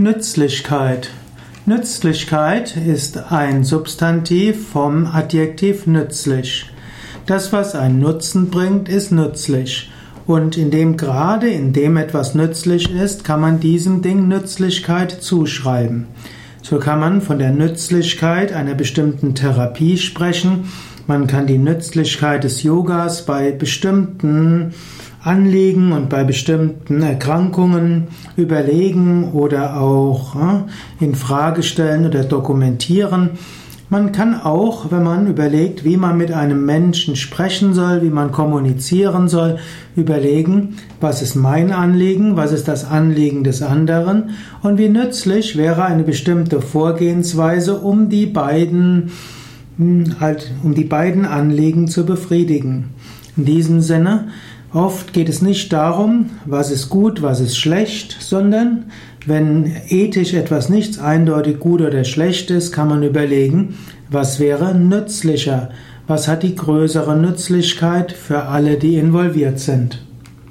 Nützlichkeit. Nützlichkeit ist ein Substantiv vom Adjektiv nützlich. Das, was einen Nutzen bringt, ist nützlich. Und in dem Grade, in dem etwas nützlich ist, kann man diesem Ding Nützlichkeit zuschreiben. So kann man von der Nützlichkeit einer bestimmten Therapie sprechen. Man kann die Nützlichkeit des Yogas bei bestimmten Anliegen und bei bestimmten Erkrankungen überlegen oder auch in Frage stellen oder dokumentieren. Man kann auch, wenn man überlegt, wie man mit einem Menschen sprechen soll, wie man kommunizieren soll, überlegen, was ist mein Anliegen, was ist das Anliegen des anderen und wie nützlich wäre eine bestimmte Vorgehensweise, um die beiden hm, halt, um die beiden Anliegen zu befriedigen. In diesem Sinne Oft geht es nicht darum, was ist gut, was ist schlecht, sondern wenn ethisch etwas nicht eindeutig gut oder schlecht ist, kann man überlegen, was wäre nützlicher, was hat die größere Nützlichkeit für alle, die involviert sind.